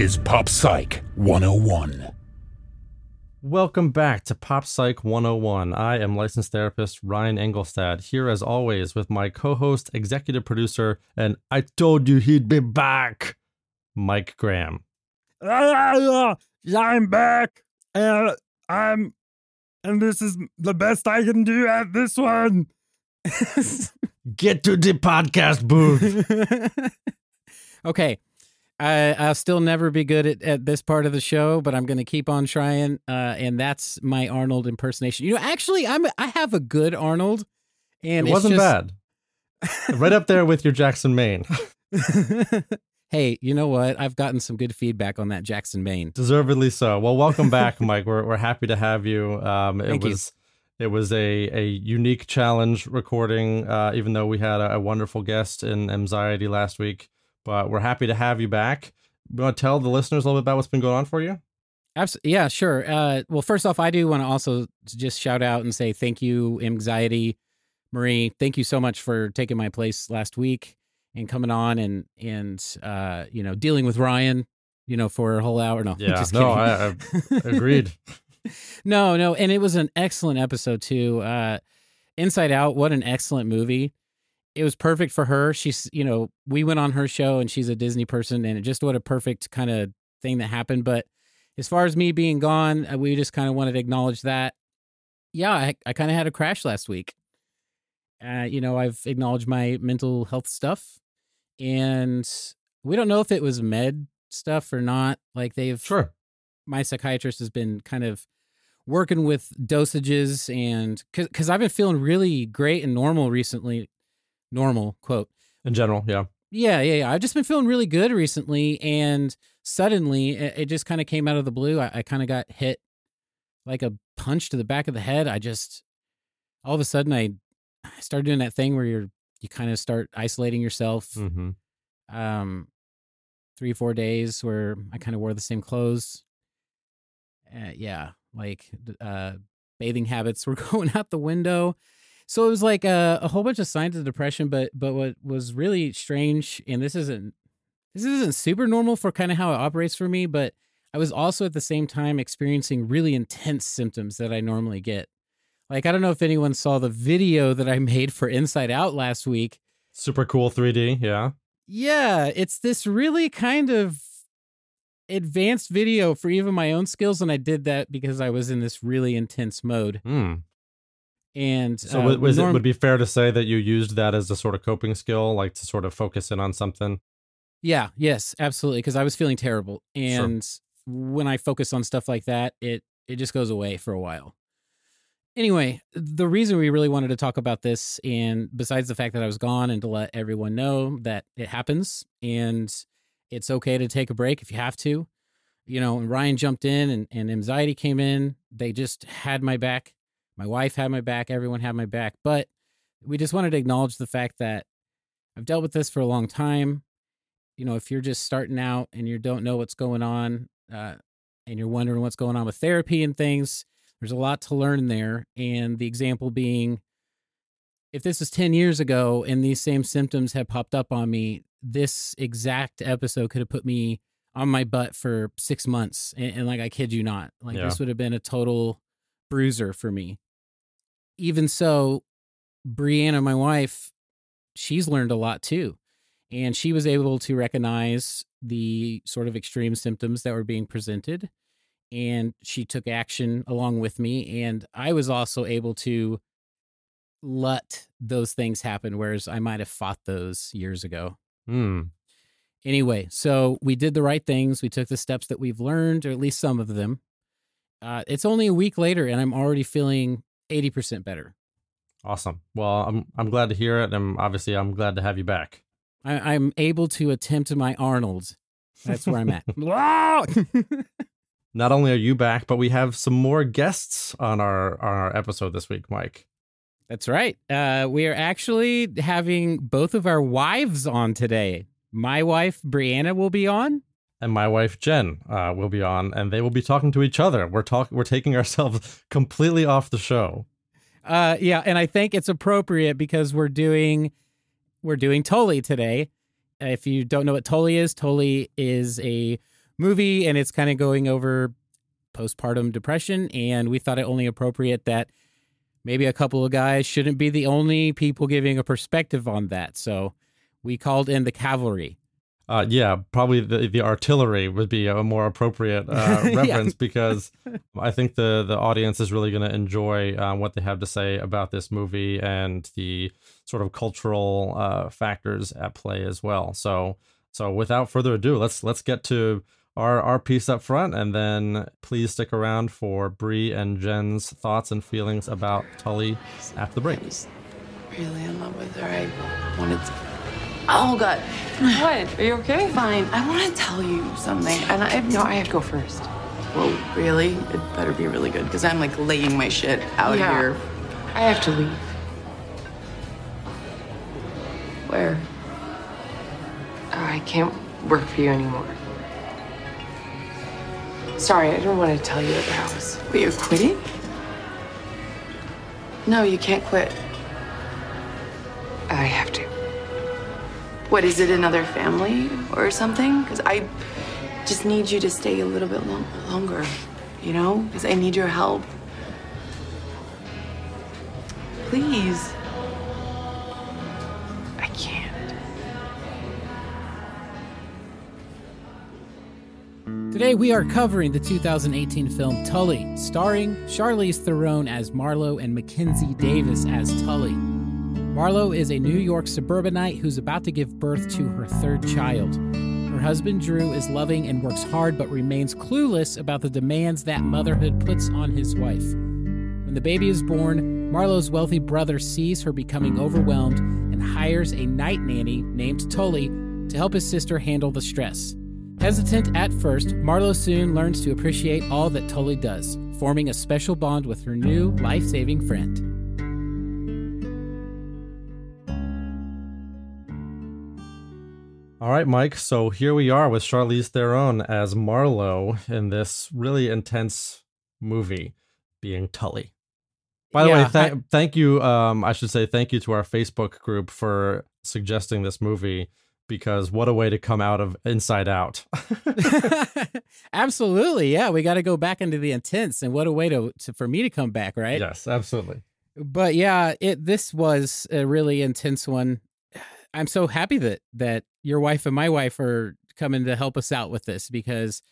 Is Pop Psych 101. Welcome back to Pop Psych 101. I am licensed therapist Ryan Engelstad, here as always with my co host, executive producer, and I told you he'd be back, Mike Graham. Ah, I'm back, and I'm, and this is the best I can do at this one. Get to the podcast booth. okay. I, I'll still never be good at, at this part of the show, but I'm going to keep on trying. Uh, and that's my Arnold impersonation. You know, actually, I'm I have a good Arnold, and it wasn't just- bad. right up there with your Jackson Maine. hey, you know what? I've gotten some good feedback on that Jackson Maine. Deservedly so. Well, welcome back, Mike. We're we're happy to have you. Um, it Thank you. was it was a a unique challenge recording, uh, even though we had a, a wonderful guest in anxiety last week. But we're happy to have you back. You want to tell the listeners a little bit about what's been going on for you? Absolutely. Yeah, sure. Uh, well, first off, I do want to also just shout out and say thank you, Anxiety, Marie. Thank you so much for taking my place last week and coming on and and uh, you know dealing with Ryan, you know, for a whole hour. No, Yeah, just no. I- I agreed. no, no, and it was an excellent episode too. Uh, Inside Out, what an excellent movie. It was perfect for her. She's, you know, we went on her show and she's a Disney person, and it just what a perfect kind of thing that happened. But as far as me being gone, uh, we just kind of wanted to acknowledge that. Yeah, I, I kind of had a crash last week. Uh, you know, I've acknowledged my mental health stuff, and we don't know if it was med stuff or not. Like they've Sure. my psychiatrist has been kind of working with dosages and because I've been feeling really great and normal recently. Normal quote. In general, yeah. Yeah, yeah, yeah. I've just been feeling really good recently, and suddenly it, it just kind of came out of the blue. I, I kind of got hit like a punch to the back of the head. I just all of a sudden I, I started doing that thing where you're you kind of start isolating yourself Mm-hmm. um three four days where i kind of wore the same clothes uh, yeah like uh bathing habits were going out the window so it was like a, a whole bunch of signs of depression but but what was really strange and this isn't this isn't super normal for kind of how it operates for me but i was also at the same time experiencing really intense symptoms that i normally get like i don't know if anyone saw the video that i made for inside out last week Super cool 3D, yeah. yeah, it's this really kind of advanced video for even my own skills, and I did that because I was in this really intense mode. Hmm. And So uh, was norm- it would be fair to say that you used that as a sort of coping skill, like to sort of focus in on something? yeah, yes, absolutely, because I was feeling terrible, Sure. and when I focus on stuff like that, it it just goes away for a while. Anyway, the reason we really wanted to talk about this, and besides the fact that I was gone, and to let everyone know that it happens, and it's okay to take a break if you have to. You know, and Ryan jumped in and, and anxiety came in. They just had my back. My wife had my back. Everyone had my back. But we just wanted to acknowledge the fact that I've dealt with this for a long time. You know, if you're just starting out and you don't know what's going on, uh, and you're wondering what's going on with therapy and things, there's a lot to learn there. And the example being, if this was 10 years ago and these same symptoms had popped up on me, this exact episode could have put me on my butt for six months. And, and like, I kid you not, like, Yeah. this would have been a total bruiser for me. Even so, Brianna, my wife, she's learned a lot too. And she was able to recognize the sort of extreme symptoms that were being presented. And she took action along with me. And I was also able to let those things happen, whereas I might have fought those years ago. Hmm. Anyway, so we did the right things. We took the steps that we've learned, or at least some of them. Uh, it's only a week later, and I'm already feeling 80% better. Awesome. Well, I'm I'm glad to hear it, and obviously I'm glad to have you back. I, I'm able to attempt my Arnold. That's where I'm at. Not only are you back, but we have some more guests on our on our episode this week, Mike. That's right. Uh, we are actually having both of our wives on today. My wife, Brianna, will be on. And my wife Jen uh, will be on, and they will be talking to each other. We're talk we're taking ourselves completely off the show. Uh, yeah, and I think it's appropriate because we're doing we're doing Tully today. If you don't know what Tully is, Tully is a movie, and it's kind of going over postpartum depression. And we thought it only appropriate that maybe a couple of guys shouldn't be the only people giving a perspective on that. So we called in the cavalry. Uh, yeah, probably the, the artillery would be a more appropriate uh, Yeah. reference because I think the the audience is really going to enjoy uh, what they have to say about this movie and the sort of cultural uh, factors at play as well. So so without further ado, let's let's get to our our piece up front, and then please stick around for Bree and Jen's thoughts and feelings about Tully after the break. I was really in love with her. I wanted to. Oh God. What? Are you okay? Fine. I want to tell you something, and I No, I have to go first. Whoa, really? It better be really good, because I'm like laying my shit out Yeah. here. I have to leave. Where? Uh, I can't work for you anymore. Sorry, I didn't want to tell you at the house. Wait, you're quitting? No, you can't quit. I have to. What is it? Another family or something? Because I just need you to stay a little bit long- longer. You know? Because I need your help. Please. I can't. Today we are covering the 2018 film Tully, starring Charlize Theron as Marlo and Mackenzie Davis as Tully. Marlo is a New York suburbanite who's about to give birth to her third child. Her husband Drew is loving and works hard but remains clueless about the demands that motherhood puts on his wife. When the baby is born, Marlo's wealthy brother sees her becoming overwhelmed and hires a night nanny named Tully to help his sister handle the stress. Hesitant at first, Marlo soon learns to appreciate all that Tully does, forming a special bond with her new life saving friend. All right, Mike. So here we are with Charlize Theron as Marlo in this really intense movie, being Tully. By the way, th- I- thank you. Um, I should say thank you to our Facebook group for suggesting this movie because what a way to come out of Inside Out. absolutely, yeah. We got to go back into the intense, and what a way to, to for me to come back, right? Yes, absolutely. But yeah, it this was a really intense one. I'm so happy that that your wife and my wife are coming to help us out with this because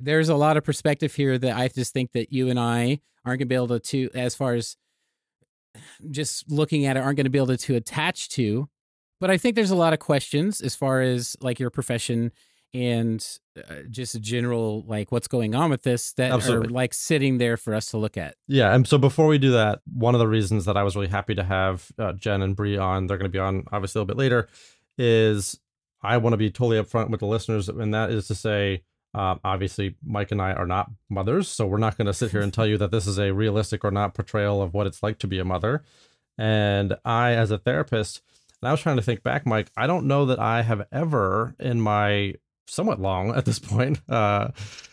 there's a lot of perspective here that I just think that you and I aren't going to be able to, to as far as just looking at it aren't going to be able to, to attach to. But I think there's a lot of questions as far as like your profession and uh, just general like what's going on with this that Absolutely. are like sitting there for us to look at. Yeah, and so before we do that, one of the reasons that I was really happy to have uh, Jen and Bree on, they're going to be on obviously a little bit later, is I want to be totally upfront with the listeners, and that is to say, um, obviously Mike and I are not mothers, so we're not going to sit here and tell you that this is a realistic or not portrayal of what it's like to be a mother. And I, as a therapist, and I was trying to think back, Mike, I don't know that I have ever in my somewhat long at this point, uh,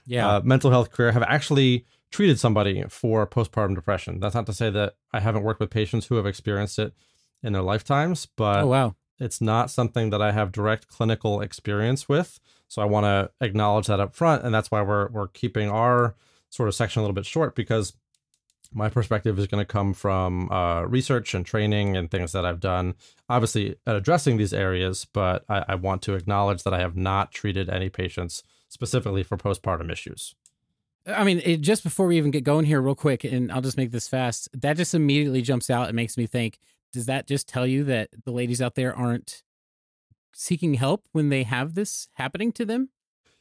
Yeah. uh, mental health career have actually treated somebody for postpartum depression. That's not to say that I haven't worked with patients who have experienced it in their lifetimes, but oh wow. it's not something that I have direct clinical experience with. So I want to acknowledge that up front, and that's why we're we're keeping our sort of section a little bit short because my perspective is going to come from uh, research and training and things that I've done, obviously at addressing these areas. But I, I want to acknowledge that I have not treated any patients specifically for postpartum issues. I mean, it, just before we even get going here, real quick, and I'll just make this fast. That just immediately jumps out and makes me think: Does that just tell you that the ladies out there aren't seeking help when they have this happening to them?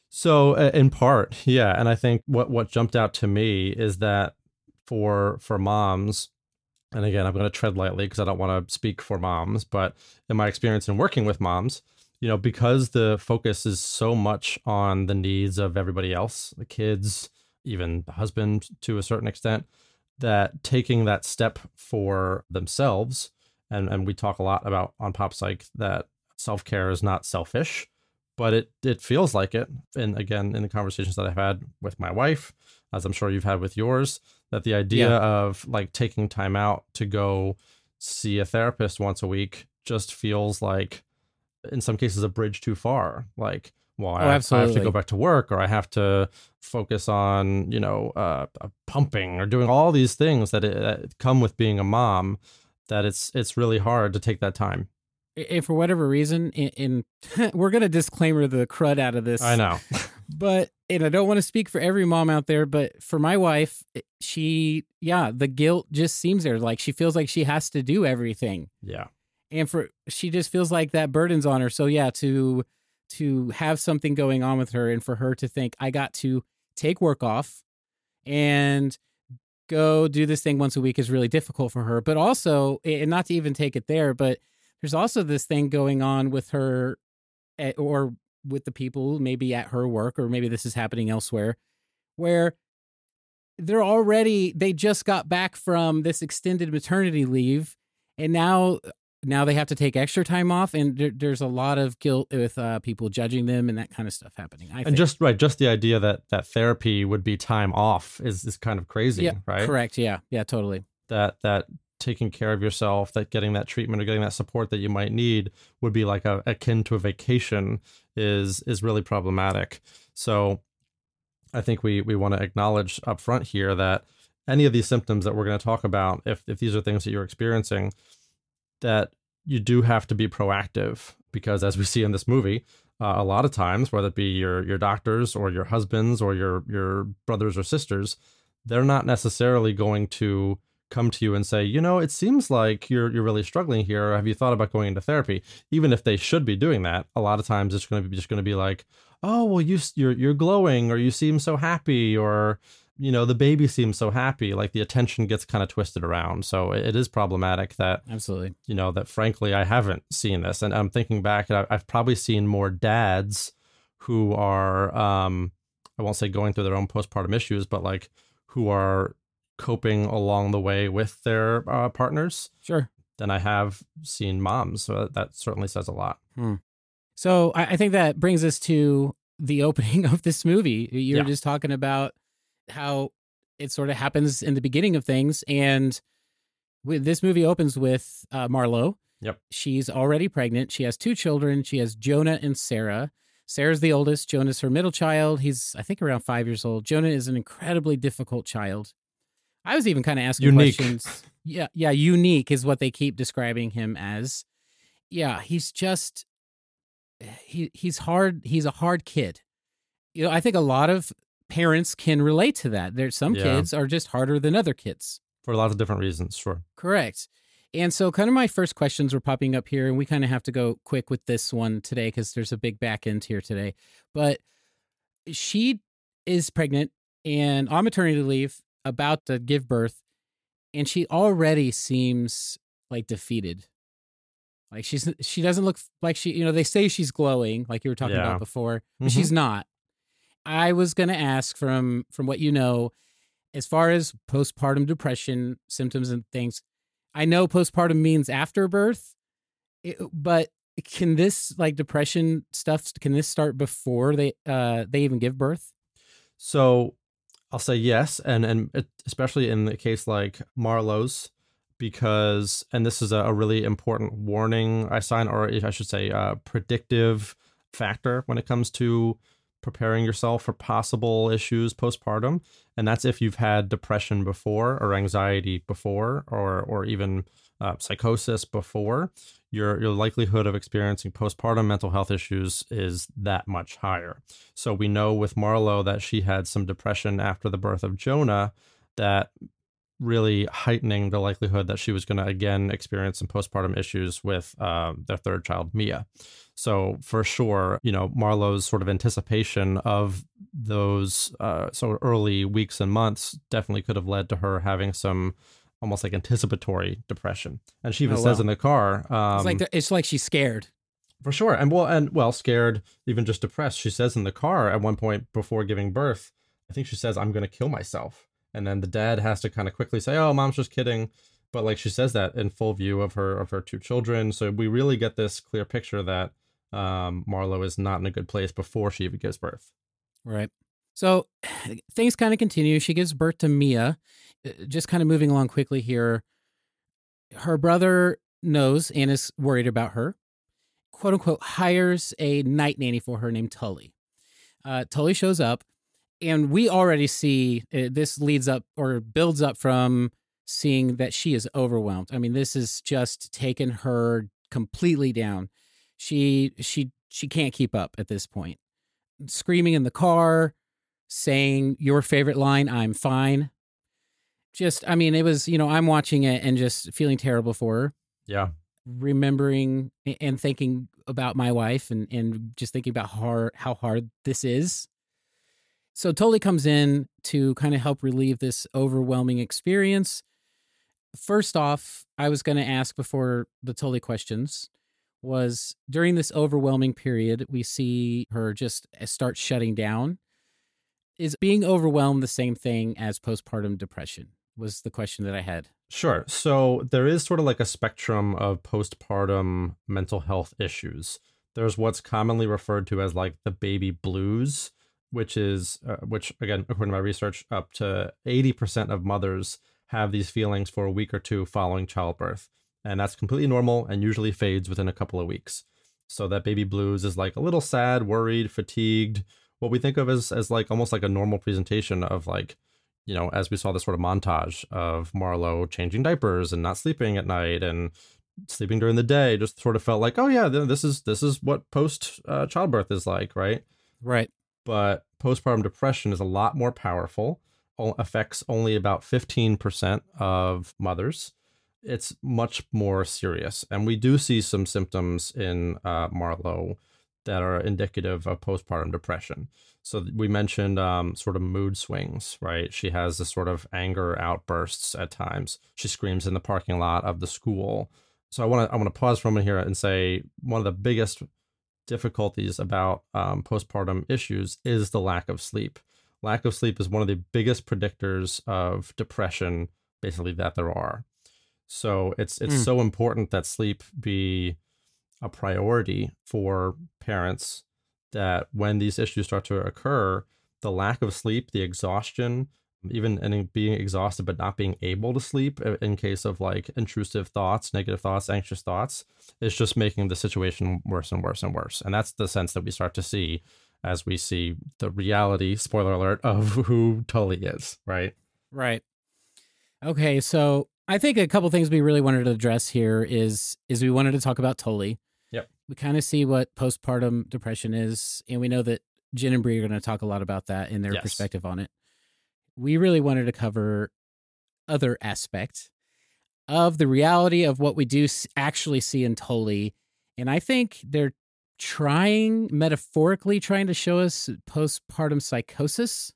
So uh, in part, yeah, and I think what what jumped out to me is that for for moms, and again, I'm going to tread lightly because I don't want to speak for moms, but in my experience in working with moms, you know, because the focus is so much on the needs of everybody else, the kids, even the husband to a certain extent, that taking that step for themselves, and, and we talk a lot about on Pop Psych that self care is not selfish, but it it feels like it. And again, in the conversations that I've had with my wife, as I'm sure you've had with yours, that the idea Yeah. of like taking time out to go see a therapist once a week just feels like in some cases a bridge too far like well I, Oh, I have to go back to work or i have to focus on you know uh, uh, pumping or doing all these things that, it, that come with being a mom that it's it's really hard to take that time if for whatever reason, in, in we're gonna disclaimer the crud out of this. i know but and I don't want to speak for every mom out there, but for my wife, she yeah, the guilt just seems there. Like she feels like she has to do everything, yeah and for she just feels like that burden's on her. So yeah, to to have something going on with her, and for her to think I got to take work off and go do this thing once a week is really difficult for her. But also, and not to even take it there, but there's also this thing going on with her at, or with the people maybe at her work or maybe this is happening elsewhere where they're already they just got back from this extended maternity leave and now now they have to take extra time off and there, there's a lot of guilt with uh, people judging them and that kind of stuff happening I and think. just right just the idea that that therapy would be time off is is kind of crazy yeah right correct yeah yeah totally that that taking care of yourself, that getting that treatment or getting that support that you might need would be like a akin to a vacation is is really problematic. So I think we we want to acknowledge up front here that any of these symptoms that we're going to talk about, if if these are things that you're experiencing, that you do have to be proactive because as we see in this movie, uh, a lot of times, whether it be your your doctors or your husbands or your your brothers or sisters, they're not necessarily going to come to you and say, you know, it seems like you're you're really struggling here. Have you thought about going into therapy? Even if they should be doing that, a lot of times it's going to be just going to be like, oh, well, you you're you're glowing, or you seem so happy, or you know, the baby seems so happy. Like the attention gets kind of twisted around. So it is problematic that absolutely you know that frankly I haven't seen this, and I'm thinking back, and I've probably seen more dads who are um I won't say going through their own postpartum issues, but like who are coping along the way with their uh, partners sure than I have seen moms. So that certainly says a lot. hmm. So I, I think that brings us to the opening of this movie. You were Yeah. just talking about how it sort of happens in the beginning of things, and with this movie opens with uh, Marlo. Yep. She's already pregnant. She has two children. She has Jonah and Sarah. Sarah's the oldest. Jonah's her middle child. He's I think around five years old. Jonah is an incredibly difficult child. I was even kind of asking Unique. questions. Yeah, yeah, unique is what they keep describing him as. Yeah, he's just he he's hard he's a hard kid you know i think a lot of parents can relate to that there's some Yeah. kids are just harder than other kids For a lot of different reasons, sure. correct and so kind of my first questions were popping up here and we kind of have to go quick with this one today because there's a big back end here today but she is pregnant and on maternity leave about to give birth and she already seems like defeated like she's she doesn't look like she you know they say she's glowing like you were talking Yeah. about before but Mhm. she's not i was going to ask from from what you know as far as postpartum depression symptoms and things i know postpartum means after birth it- but can this like depression stuff can this start before they uh they even give birth So I'll say yes, and and especially in the case like Marlo's, because and this is a, a really important warning I sign, or I should say, uh, predictive factor when it comes to preparing yourself for possible issues postpartum, and that's if you've had depression before, or anxiety before, or or even uh, psychosis before. Your your likelihood of experiencing postpartum mental health issues is that much higher. So we know with Marlo that she had some depression after the birth of Jonah that really heightening the likelihood that she was going to again experience some postpartum issues with uh, their third child, Mia. So for sure, you know, Marlo's sort of anticipation of those uh, of early weeks and months definitely could have led to her having some almost like anticipatory depression. And she even Oh, says wow. in the car, um, it's like they're- it's like she's scared For sure. And well, and well, scared, even just depressed. She says in the car at one point before giving birth, I think she says, I'm going to kill myself. And then the dad has to kind of quickly say, Oh, mom's just kidding. But like she says that in full view of her of her two children. So we really get this clear picture that um, Marlo is not in a good place before she even gives birth. Right. So things kind of continue. She gives birth to Mia. Uh, Just kind of moving along quickly here. Her brother knows and is worried about her. Quote unquote, hires a night nanny for her named Tully. Uh, Tully shows up, and we already see uh, this leads up or builds up from seeing that she is overwhelmed. I mean, this has just taken her completely down. She she she can't keep up at this point. Screaming in the car, saying your favorite line, I'm fine. Just, I mean, it was, you know, I'm watching it and just feeling terrible for her, Yeah. remembering and thinking about my wife and, and just thinking about how, how hard this is. So Tully comes in to kind of help relieve this overwhelming experience. First off, I was going to ask before the Tully questions was during this overwhelming period, we see her just uh, start shutting down. Is being overwhelmed the same thing as postpartum depression? Was the question that I had. Sure. So there is sort of like a spectrum of postpartum mental health issues. There's what's commonly referred to as like the baby blues, which is, uh, which again, according to my research, up to 80% of mothers have these feelings for a week or two following childbirth. And that's completely normal and usually fades within a couple of weeks. So that baby blues is like a little sad, worried, fatigued, what we think of as, as like almost like a normal presentation of like, you know, as we saw this sort of montage of Marlo changing diapers and not sleeping at night and sleeping during the day, just sort of felt like, oh yeah, this is this is what post uh, childbirth is like, right? Right. But postpartum depression is a lot more powerful. o- Affects only about fifteen percent of mothers. It's much more serious, and we do see some symptoms in uh, Marlo that are indicative of postpartum depression. So we mentioned um, sort of mood swings, right? She has this sort of anger outbursts at times. She screams in the parking lot of the school. So I want to I want to pause for a moment here and say one of the biggest difficulties about um, postpartum issues is the lack of sleep. Lack of sleep is one of the biggest predictors of depression, basically that there are. So it's it's Mm. so important that sleep be a priority for parents that when these issues start to occur, the lack of sleep, the exhaustion, even being exhausted but not being able to sleep in case of like intrusive thoughts, negative thoughts, anxious thoughts, is just making the situation worse and worse and worse. And that's the sense that we start to see as we see the reality, spoiler alert, of who Tully is, right? Right. Okay, so I think a couple things we really wanted to address here is is we wanted to talk about Tully. We kind of see what postpartum depression is, and we know that Jen and Bree are going to talk a lot about that in their Yes. perspective on it. We really wanted to cover other aspects of the reality of what we do actually see in Tully, and I think they're trying metaphorically trying to show us postpartum psychosis.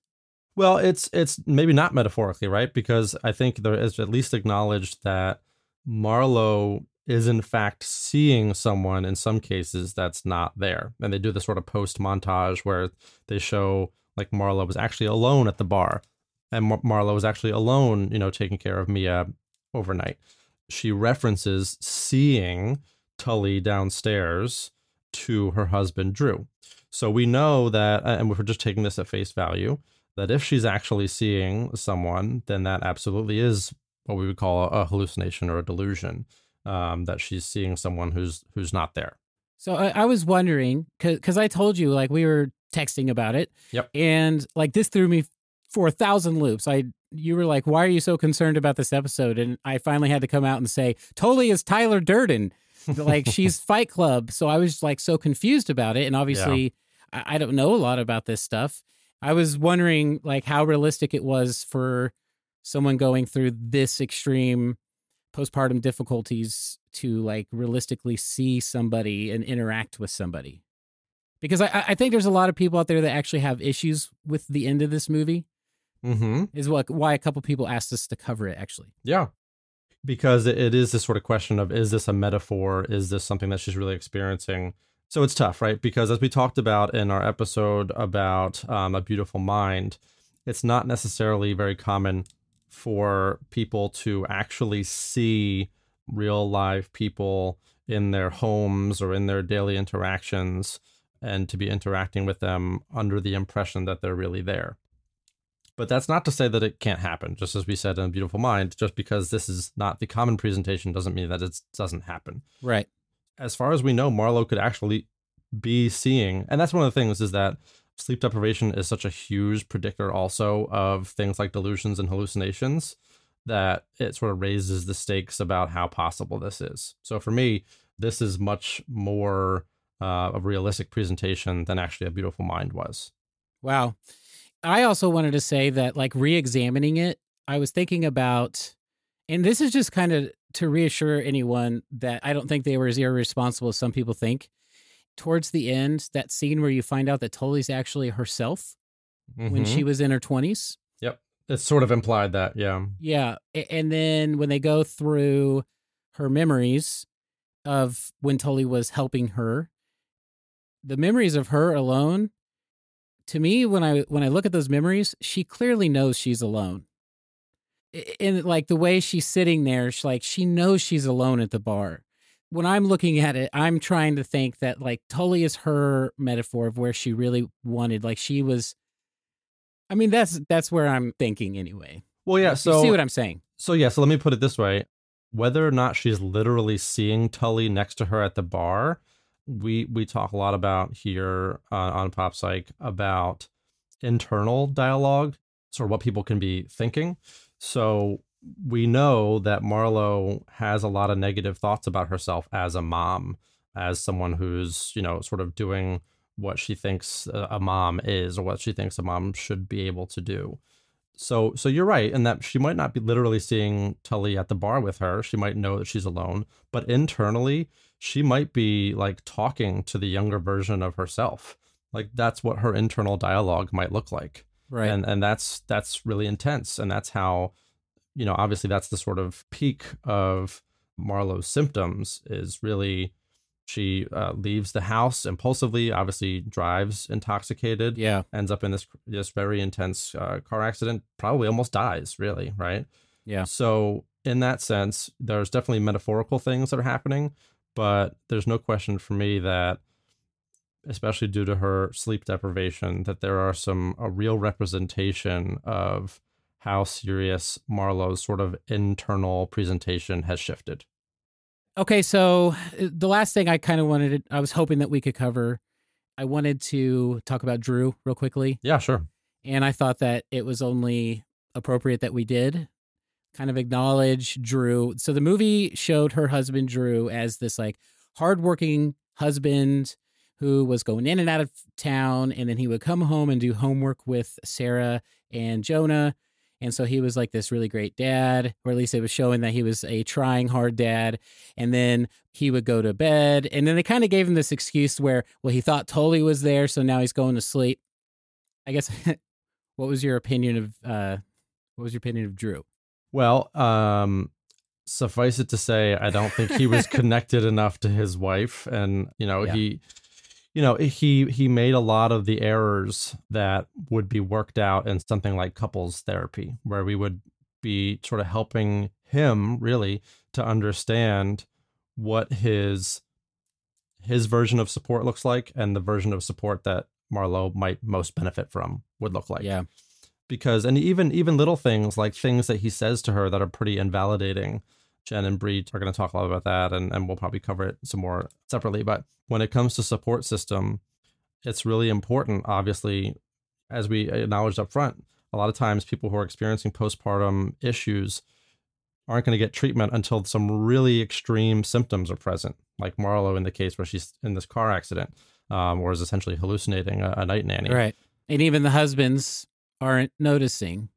Well, it's it's maybe not metaphorically, right? Because I think there is at least acknowledged that Marlo is in fact seeing someone in some cases that's not there. And they do this sort of post montage where they show like Marlo was actually alone at the bar and Mar- Marlo was actually alone, you know, taking care of Mia overnight. She references seeing Tully downstairs to her husband Drew. So we know that, and we're just taking this at face value, that if she's actually seeing someone, then that absolutely is what we would call a hallucination or a delusion. Um, that she's seeing someone who's who's not there. So I, I was wondering because I told you like we were texting about it. Yep. And like this threw me for a thousand loops. I you were like, why are you so concerned about this episode? And I finally had to come out and say, Tully is Tyler Durden. like she's Fight Club. So I was like so confused about it. And obviously I, I don't know a lot about this stuff. I was wondering like how realistic it was for someone going through this extreme postpartum difficulties to like realistically see somebody and interact with somebody because I, I think there's a lot of people out there that actually have issues with the end of this movie Mm-hmm. is what why a couple people asked us to cover it actually Yeah. Because it, is this sort of question of is this a metaphor? Is this something that she's really experiencing? So it's tough, right? Because as we talked about in our episode about um, A Beautiful Mind, it's not necessarily very common for people to actually see real live people in their homes or in their daily interactions and to be interacting with them under the impression that they're really there. But that's not to say that it can't happen, just as we said in Beautiful Mind, just because this is not the common presentation doesn't mean that it doesn't happen. Right. As far as we know, Marlo could actually be seeing, and that's one of the things is that sleep deprivation is such a huge predictor also of things like delusions and hallucinations that it sort of raises the stakes about how possible this is. So for me, this is much more uh, a realistic presentation than actually a beautiful mind was. Wow. I also wanted to say that, like, re examining it, I was thinking about, and this is just kind of to reassure anyone that I don't think they were as irresponsible as some people think. Towards the end, that scene where you find out that Tully's actually herself when Mhm. she was in her 20s. Yep. It's sort of implied that, yeah. Yeah. And then when they go through her memories of when Tully was helping her, the memories of her alone, to me, when I when I look at those memories, she clearly knows she's alone. And like the way she's sitting there, she, like she knows she's alone at the bar. When I'm looking at it, I'm trying to think that like Tully is her metaphor of where she really wanted. Like she was. I mean, that's that's where I'm thinking anyway. Well, yeah. You So see what I'm saying? So yeah, so let me put it this way: whether or not she's literally seeing Tully next to her at the bar, we we talk a lot about here uh, on Pop Psych about internal dialogue, sort of what people can be thinking. So we know that Marlo has a lot of negative thoughts about herself as a mom, as someone who's you know sort of doing what she thinks a mom is or what she thinks a mom should be able to do. So so you're right in that she might not be literally seeing Tully at the bar with her. She might know that she's alone, but internally she might be like talking to the younger version of herself. Like that's what her internal dialogue might look like. Right. And and that's that's really intense and that's how you know, obviously that's the sort of peak of Marlo's symptoms is really she uh, leaves the house impulsively, obviously drives intoxicated yeah. ends up in this this very intense uh, car accident, probably almost dies, really, right? Yeah. So in that sense, there's definitely metaphorical things that are happening, but there's no question for me that, especially due to her sleep deprivation, that there are some a real representation of how serious Marlo's sort of internal presentation has shifted. Okay, so uh, the last thing I kind of wanted to, I was hoping that we could cover, I wanted to talk about Drew real quickly. Yeah, sure. And I thought that it was only appropriate that we did kind of acknowledge Drew. So the movie showed her husband, Drew, as this like hardworking husband who was going in and out of town. And then he would come home and do homework with Sarah and Jonah. And so he was like this really great dad, or at least it was showing that he was a trying hard dad. And then he would go to bed. And then they kind of gave him this excuse where, well, he thought Tully was there. So now he's going to sleep. I guess, what was your opinion of, uh, what was your opinion of Drew? Well, um, suffice it to say, I don't think he was connected enough to his wife, and you know Yeah. he, you know eh, he he made a lot of the errors that would be worked out in something like couples therapy, where we would be sort of helping him really to understand what his his version of support looks like and the version of support that Marlo might most benefit from would look like Yeah. because and even even little things like things that he says to her that are pretty invalidating jen and Bree are going to talk a lot about that and, and we'll probably cover it some more separately but when it comes to support system it's really important obviously as we acknowledged up front a lot of times people who are experiencing postpartum issues aren't going to get treatment until some really extreme symptoms are present like Marlo in the case where she's in this car accident um, or is essentially hallucinating a, a night nanny Right. And even the husbands aren't noticing.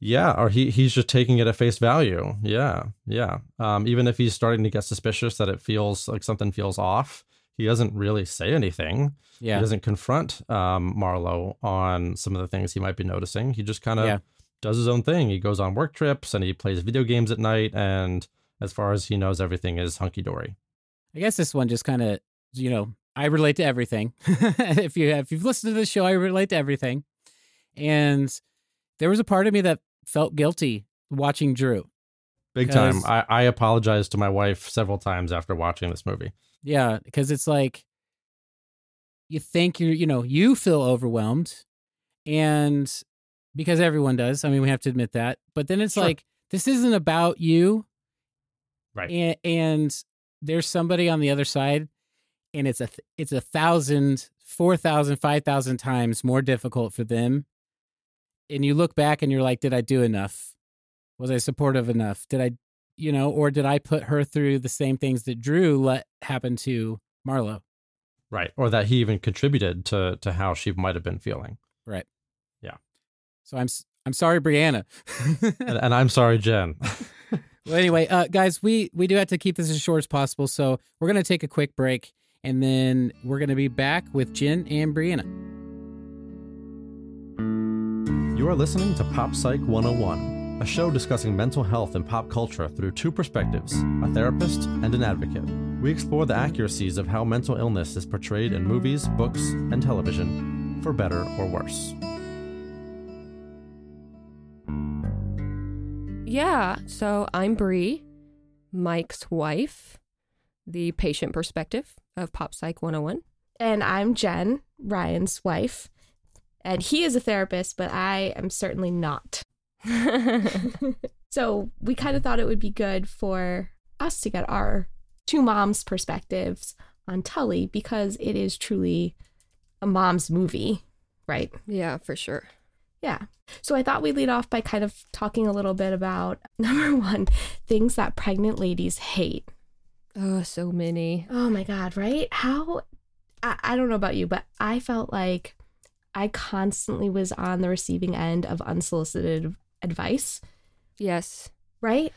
Yeah, or he he's just taking it at face value. Yeah, yeah. Um, even if he's starting to get suspicious that it feels like something feels off, he doesn't really say anything. Yeah. He doesn't confront um, Marlo on some of the things he might be noticing. He just kind of Yeah. does his own thing. He goes on work trips and he plays video games at night. And as far as he knows, everything is hunky dory. I guess this one just kind of, you know, I relate to everything. if you have, if you've listened to the show, I relate to everything. And there was a part of me that felt guilty watching Drew. Big time. I, I apologized to my wife several times after watching this movie. Yeah, because it's like you think you're, you know, you feel overwhelmed, and because everyone does. I mean, we have to admit that. But then it's Sure. like this isn't about you, Right. and, and there's somebody on the other side, and it's a it's a thousand, four thousand, five thousand times more difficult for them. And you look back and you're like, did I do enough? Was I supportive enough? Did I, you know, or did I put her through the same things that Drew let happen to Marlo? Right. Or that he even contributed to to how she might have been feeling. Right. Yeah. So I'm I'm sorry, Brianna. And, and I'm sorry, Jen. well, anyway, uh, guys, we we do have to keep this as short as possible, so we're gonna take a quick break, and then we're gonna be back with Jen and Brianna. You are listening to Pop Psych 101, a show discussing mental health and pop culture through two perspectives a therapist and an advocate. We explore the accuracies of how mental illness is portrayed in movies, books, and television, for better or worse. Yeah, so I'm Bree, Mike's wife, the patient perspective of Pop Psych 101. And I'm Jen, Ryan's wife. And he is a therapist, but I am certainly not. so we kind of thought it would be good for us to get our two moms' perspectives on Tully because it is truly a mom's movie, right? yeah, for sure. Yeah. So I thought we'd lead off by kind of talking a little bit about number one, things that pregnant ladies hate. Oh, so many. Oh my God, right? How, I, I don't know about you, but I felt like I constantly was on the receiving end of unsolicited advice, Yes, right?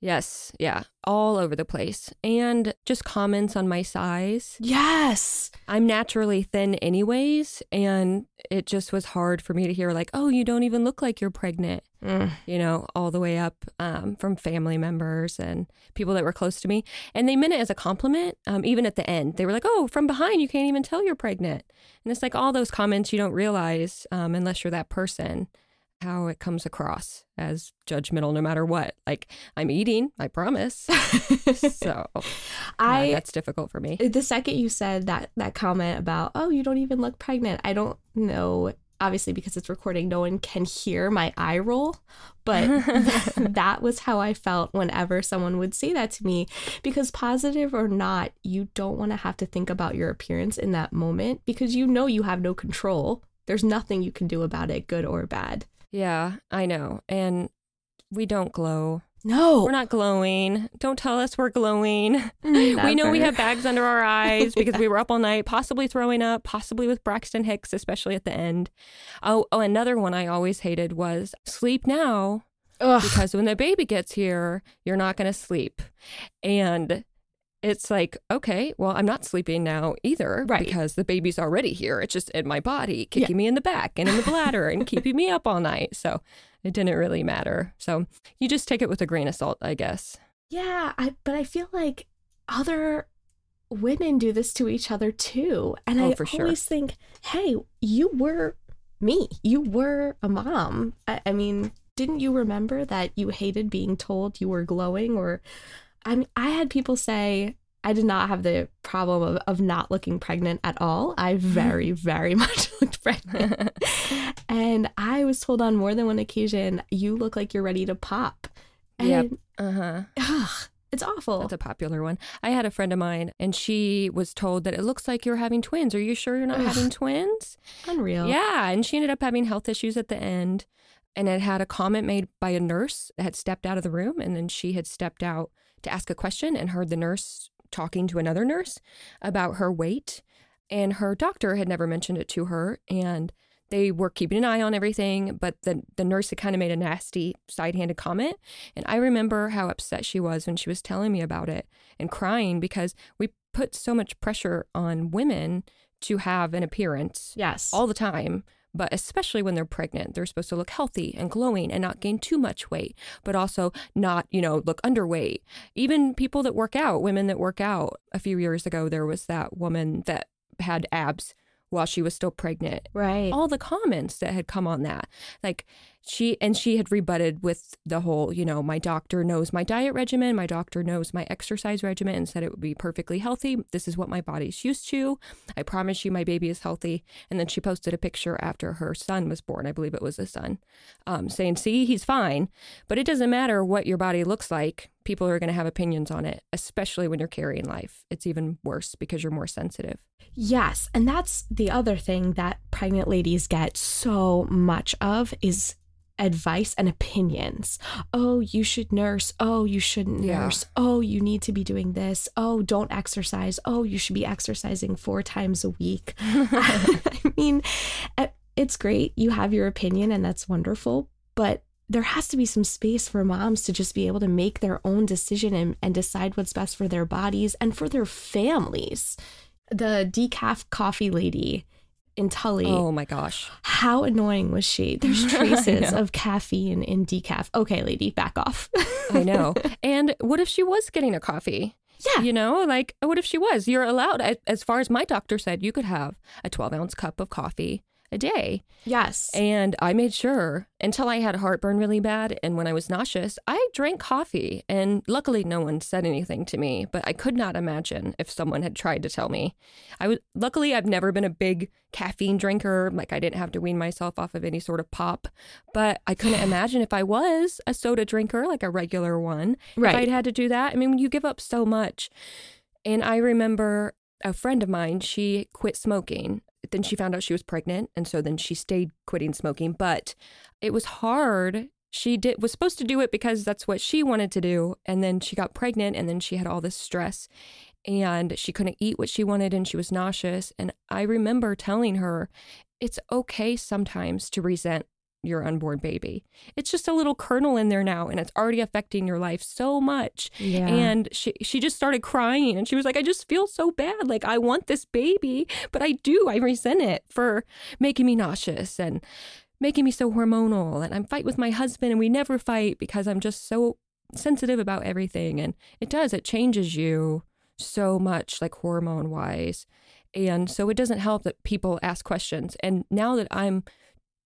yes, yeah, all over the place. And just comments on my size. Yes. I'm naturally thin, anyways, and it just was hard for me to hear, like, oh, you don't even look like you're pregnant. Mm. you know, all the way up um, from family members and people that were close to me. And they meant it as a compliment, um, even at the end. They were like, oh, from behind, you can't even tell you're pregnant. And it's like all those comments you don't realize um, unless you're that person, how it comes across as judgmental no matter what. Like, I'm eating, I promise. so I that's difficult for me. the second you said that that comment about oh you don't even look pregnant i don't know obviously because it's recording no one can hear my eye roll but that was how i felt whenever someone would say that to me because positive or not you don't want to have to think about your appearance in that moment because you know you have no control there's nothing you can do about it good or bad Yeah, I know. And we don't glow. No We're not glowing. Don't tell us we're glowing. Mm. We know we have bags under our eyes because we were up all night, possibly throwing up, possibly with Braxton Hicks, especially at the end. Oh, oh, another one I always hated was sleep now Ugh. because when the baby gets here, you're not going to sleep. And it's like, okay, well, I'm not sleeping now either Right. because the baby's already here. It's just in my body, kicking me in the back and in the bladder and keeping me up all night. So it didn't really matter. So you just take it with a grain of salt, I guess. Yeah, I but I feel like other women do this to each other too. And Oh, I sure. always think, hey, you were me. You were a mom. I, I mean, didn't you remember that you hated being told you were glowing? Or I mean, I had people say I did not have the problem of, of not looking pregnant at all. I very, very much looked pregnant. and I was told on more than one occasion, you look like you're ready to pop. And Yep. Uh huh. Ugh, it's awful. That's a popular one. I had a friend of mine, and she was told that it looks like you're having twins. Are you sure you're not having twins? Unreal. Yeah. And she ended up having health issues at the end. And it had a comment made by a nurse that had stepped out of the room. And then she had stepped out to ask a question and heard the nurse talking to another nurse about her weight. And her doctor had never mentioned it to her. And they were keeping an eye on everything, but the, the nurse had kind of made a nasty side handed comment. And I remember how upset she was when she was telling me about it and crying because we put so much pressure on women to have an appearance Yes. all the time, but especially when they're pregnant. They're supposed to look healthy and glowing and not gain too much weight, but also not, you know, look underweight. Even people that work out, women that work out, a few years ago, there was that woman that had abs while she was still pregnant. Right. All the comments that had come on that. Like she and she had rebutted with the whole, you know, my doctor knows my diet regimen, my doctor knows my exercise regimen and said it would be perfectly healthy. This is what my body's used to. I promise you my baby is healthy. And then she posted a picture after her son was born. I believe it was a son. Um, saying, see, he's fine. But it doesn't matter what your body looks like. People are going to have opinions on it, especially when you're carrying life. It's even worse because you're more sensitive. Yes, and that's the other thing that pregnant ladies get so much of is advice and opinions. Oh, you should nurse. Oh, you shouldn't Yeah. nurse. Oh, you need to be doing this. Oh, don't exercise. Oh, you should be exercising four times a week. I mean, eh, it's great. You have your opinion, and that's wonderful. But there has to be some space for moms to just be able to make their own decision and, and decide what's best for their bodies and for their families. The decaf coffee lady in Tully. Oh my gosh. How annoying was she? There's traces of caffeine in decaf. Okay, lady, back off. I know. And what if she was getting a coffee? Yeah. You know, like, what if she was? You're allowed, as far as my doctor said, you could have a 12 ounce cup of coffee a day. Yes. And I made sure until I had heartburn really bad and when I was nauseous, I drank coffee. And luckily, no one said anything to me, but I could not imagine if someone had tried to tell me. I was luckily, I've never been a big caffeine drinker. Like, I didn't have to wean myself off of any sort of pop, but I couldn't imagine if I was a soda drinker, like a regular one, Right. if I'd had to do that. I mean, you give up so much. And I remember a friend of mine, she quit smoking. Then she found out she was pregnant. And so then she stayed quitting smoking. But it was hard. She did was supposed to do it because that's what she wanted to do. And then she got pregnant and then she had all this stress and she couldn't eat what she wanted and she was nauseous. And I remember telling her, it's okay sometimes to resent your unborn baby. It's just a little kernel in there now and it's already affecting your life so much. yeah. And she she just started crying and she was like, I just feel so bad. Like I want this baby, but I do. I resent it for making me nauseous and making me so hormonal. And I'm fight with my husband and we never fight because I'm just so sensitive about everything. And it does, it changes you so much, like hormone wise. And so it doesn't help that people ask questions. And now that I'm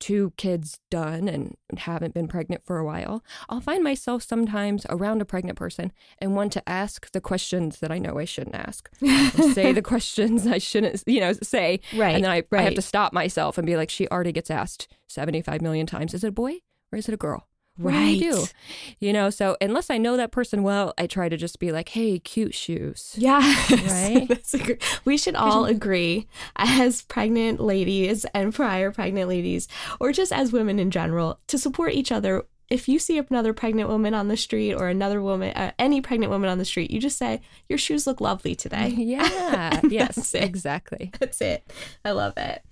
two kids done and haven't been pregnant for a while, I'll find myself sometimes around a pregnant person and want to ask the questions that I know I shouldn't ask, say the questions I shouldn't, you know, say. Right, And then I, I have to stop myself and be like, she already gets asked 75 million times, is it a boy or is it a girl? What do I do? Right. You know, so unless I know that person well, I try to just be like, hey, cute shoes. Yeah. Right? That's a gr- we should all agree as pregnant ladies and prior pregnant ladies, or just as women in general, to support each other. If you see another pregnant woman on the street or another woman, uh, any pregnant woman on the street, you just say, Your shoes look lovely today. Yeah. Yes, that's exactly. That's it. I love it.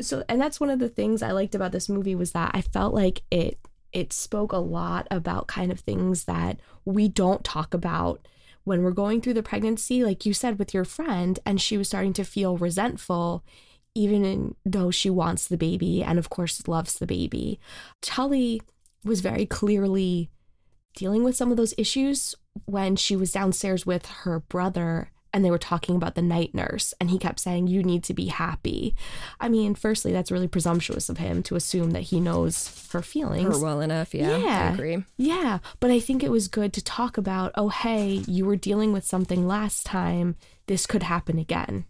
So, and that's one of the things I liked about this movie was that I felt like it it spoke a lot about kind of things that we don't talk about when we're going through the pregnancy, like you said with your friend, and she was starting to feel resentful, even though she wants the baby and of course loves the baby. Tully was very clearly dealing with some of those issues when she was downstairs with her brother and they were talking about the night nurse and he kept saying you need to be happy i mean firstly that's really presumptuous of him to assume that he knows her feelings Her well enough. Yeah, Yeah. I agree. yeah but i think it was good to talk about oh hey you were dealing with something last time this could happen again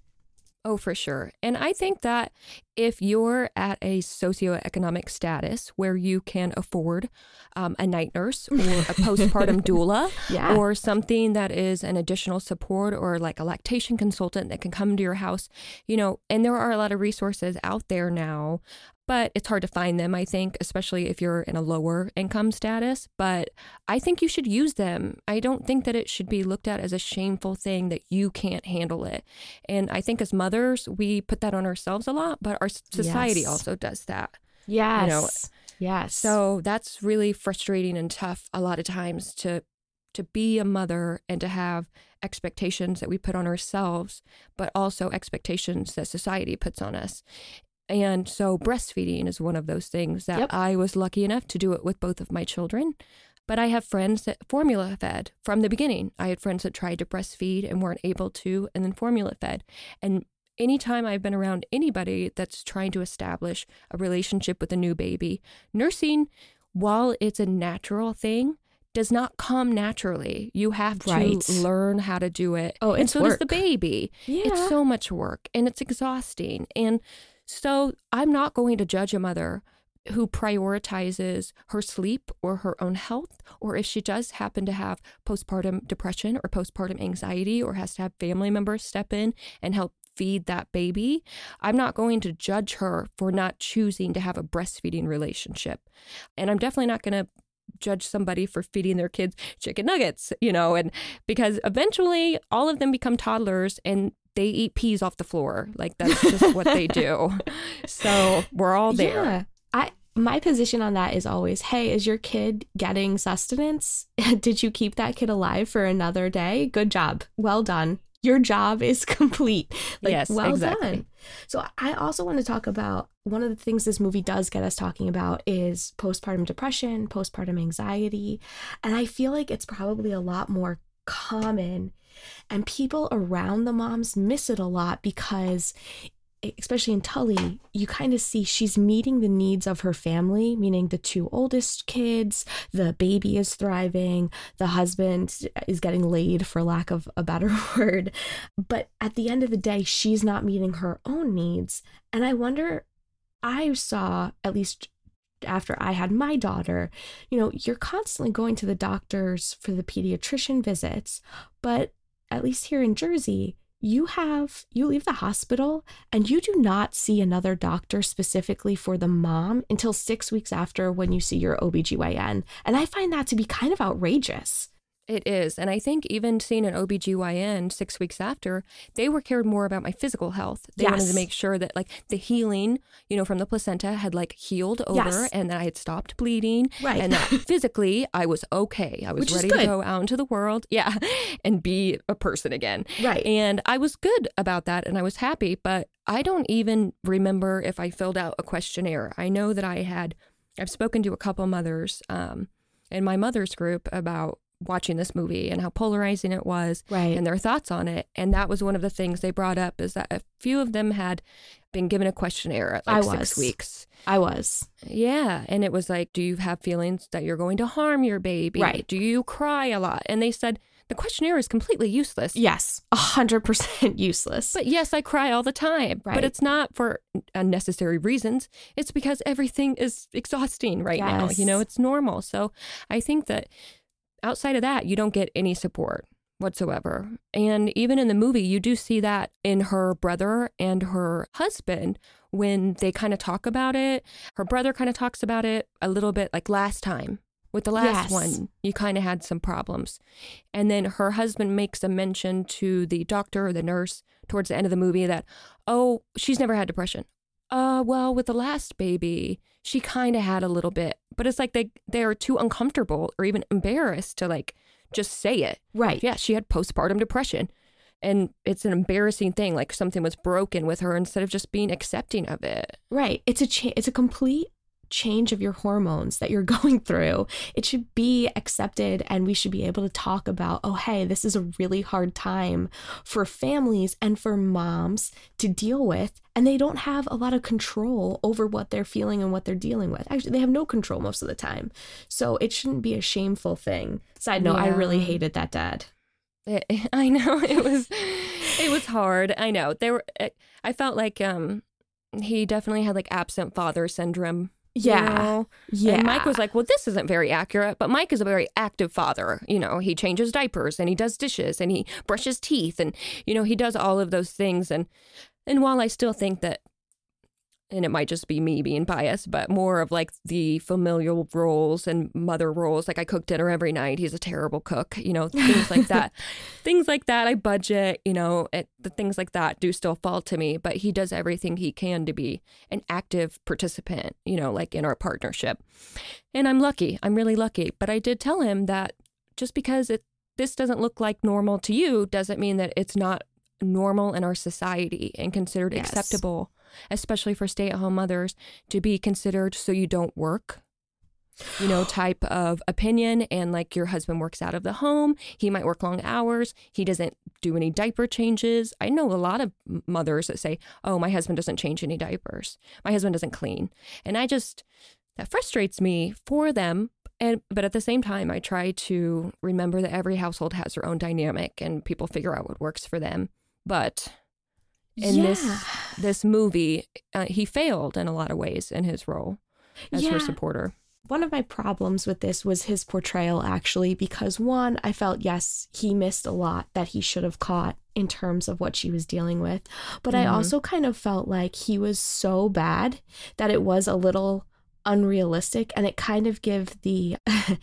Oh, for sure. And I think that if you're at a socioeconomic status where you can afford um, a night nurse or a postpartum doula Yeah. or something that is an additional support or like a lactation consultant that can come to your house, you know, and there are a lot of resources out there now. But it's hard to find them, I think, especially if you're in a lower income status. But I think you should use them. I don't think that it should be looked at as a shameful thing that you can't handle it. And I think as mothers, we put that on ourselves a lot, but our society Yes. also does that. yes know, yes So that's really frustrating and tough a lot of times to to be a mother and to have expectations that we put on ourselves, but also expectations that society puts on us. And so breastfeeding is one of those things that Yep. I was lucky enough to do it with both of my children. But I have friends that formula fed from the beginning. I had friends that tried to breastfeed and weren't able to, and then formula fed. And anytime I've been around anybody that's trying to establish a relationship with a new baby, nursing, while it's a natural thing, does not come naturally. You have to Right. learn how to do it. Oh, and it's so does the baby. Yeah. It's so much work and it's exhausting. And so I'm not going to judge a mother who prioritizes her sleep or her own health, or if she does happen to have postpartum depression or postpartum anxiety, or has to have family members step in and help feed that baby. I'm not going to judge her for not choosing to have a breastfeeding relationship. And I'm definitely not going to judge somebody for feeding their kids chicken nuggets, you know, and because eventually all of them become toddlers and they eat peas off the floor. Like that's just what they do. So we're all there. Yeah. I my position on that is always, hey, is your kid getting sustenance? Did you keep that kid alive for another day? Good job. Well done. Your job is complete. Like, Yes, well exactly. done. So I also want to talk about one of the things this movie does get us talking about is postpartum depression, postpartum anxiety, and I feel like it's probably a lot more common and people around the moms miss it a lot because especially in Tully, you kind of see she's meeting the needs of her family, meaning the two oldest kids, the baby is thriving, the husband is getting laid, for lack of a better word. But at the end of the day, she's not meeting her own needs. And I wonder, I saw, at least after I had my daughter, you know, you're constantly going to the doctors for the pediatrician visits, but at least here in Jersey, you have you leave the hospital and you do not see another doctor specifically for the mom until 6 weeks after when you see your OBGYN. And I find that to be kind of outrageous. It is. And I think even seeing an OBGYN six weeks after, they were cared more about my physical health. They wanted to make sure that like the healing, you know, from the placenta had like healed over Yes. and that I had stopped bleeding. Right. And that physically I was okay. I was Which ready to go out into the world. Yeah. And be a person again. Right. And I was good about that and I was happy, but I don't even remember if I filled out a questionnaire. I know that I had, I've spoken to a couple mothers um, in my mother's group about watching this movie and how polarizing it was Right. and their thoughts on it. And that was one of the things they brought up is that a few of them had been given a questionnaire at I like six was. weeks. I was. Yeah. And it was like, do you have feelings that you're going to harm your baby? Right. Do you cry a lot? And they said, the questionnaire is completely useless. Yes, 100% useless. But yes, I cry all the time. Right. But it's not for unnecessary reasons. It's because everything is exhausting right now. You know, it's normal. So I think that outside of that, you don't get any support whatsoever. And even in the movie, you do see that in her brother and her husband when they kind of talk about it. Her brother kind of talks about it a little bit like last time. With the last Yes. one, you kind of had some problems. And then her husband makes a mention to the doctor or the nurse towards the end of the movie that, oh, she's never had depression. Uh, well, with the last baby, she kind of had a little bit, but it's like they they're too uncomfortable or even embarrassed to like just say it. right. Yeah, she had postpartum depression. And it's an embarrassing thing, like something was broken with her instead of just being accepting of it. Right. It's a cha- it's a complete change of your hormones that you're going through. It should be accepted and we should be able to talk about, oh hey, this is a really hard time for families and for moms to deal with and they don't have a lot of control over what they're feeling and what they're dealing with. Actually, they have no control most of the time. So it shouldn't be a shameful thing. Side note, I really hated that dad. It, eh, eh, I know it was it was hard. I know. There were eh, I felt like um he definitely had like absent father syndrome. You Yeah. know? Yeah. And Mike was like, "Well, this isn't very accurate." But Mike is a very active father. You know, he changes diapers and he does dishes and he brushes teeth and you know he does all of those things. And and while I still think that, and it might just be me being biased, but more of like the familial roles and mother roles. Like I cook dinner every night. He's a terrible cook. You know, things like that. things like that. I budget. You know, it, the things like that do still fall to me. But he does everything he can to be an active participant. You know, like in our partnership. And I'm lucky. I'm really lucky. But I did tell him that just because it this doesn't look like normal to you doesn't mean that it's not normal in our society and considered Yes. acceptable, especially for stay-at-home mothers to be considered so you don't work. you know, type of opinion. And like your husband works out of the home, he might work long hours, he doesn't do any diaper changes. I know a lot of mothers that say, oh, my husband doesn't change any diapers, my husband doesn't clean. And I just, that frustrates me for them. And, but at the same time, I try to remember that every household has their own dynamic and people figure out what works for them. But in yeah. this this movie, uh, he failed in a lot of ways in his role as her supporter. One of my problems with this was his portrayal, actually, because one, I felt, yes, he missed a lot that he should have caught in terms of what she was dealing with. But I Mhm. also kind of felt like he was so bad that it was a little unrealistic and it kind of gave the.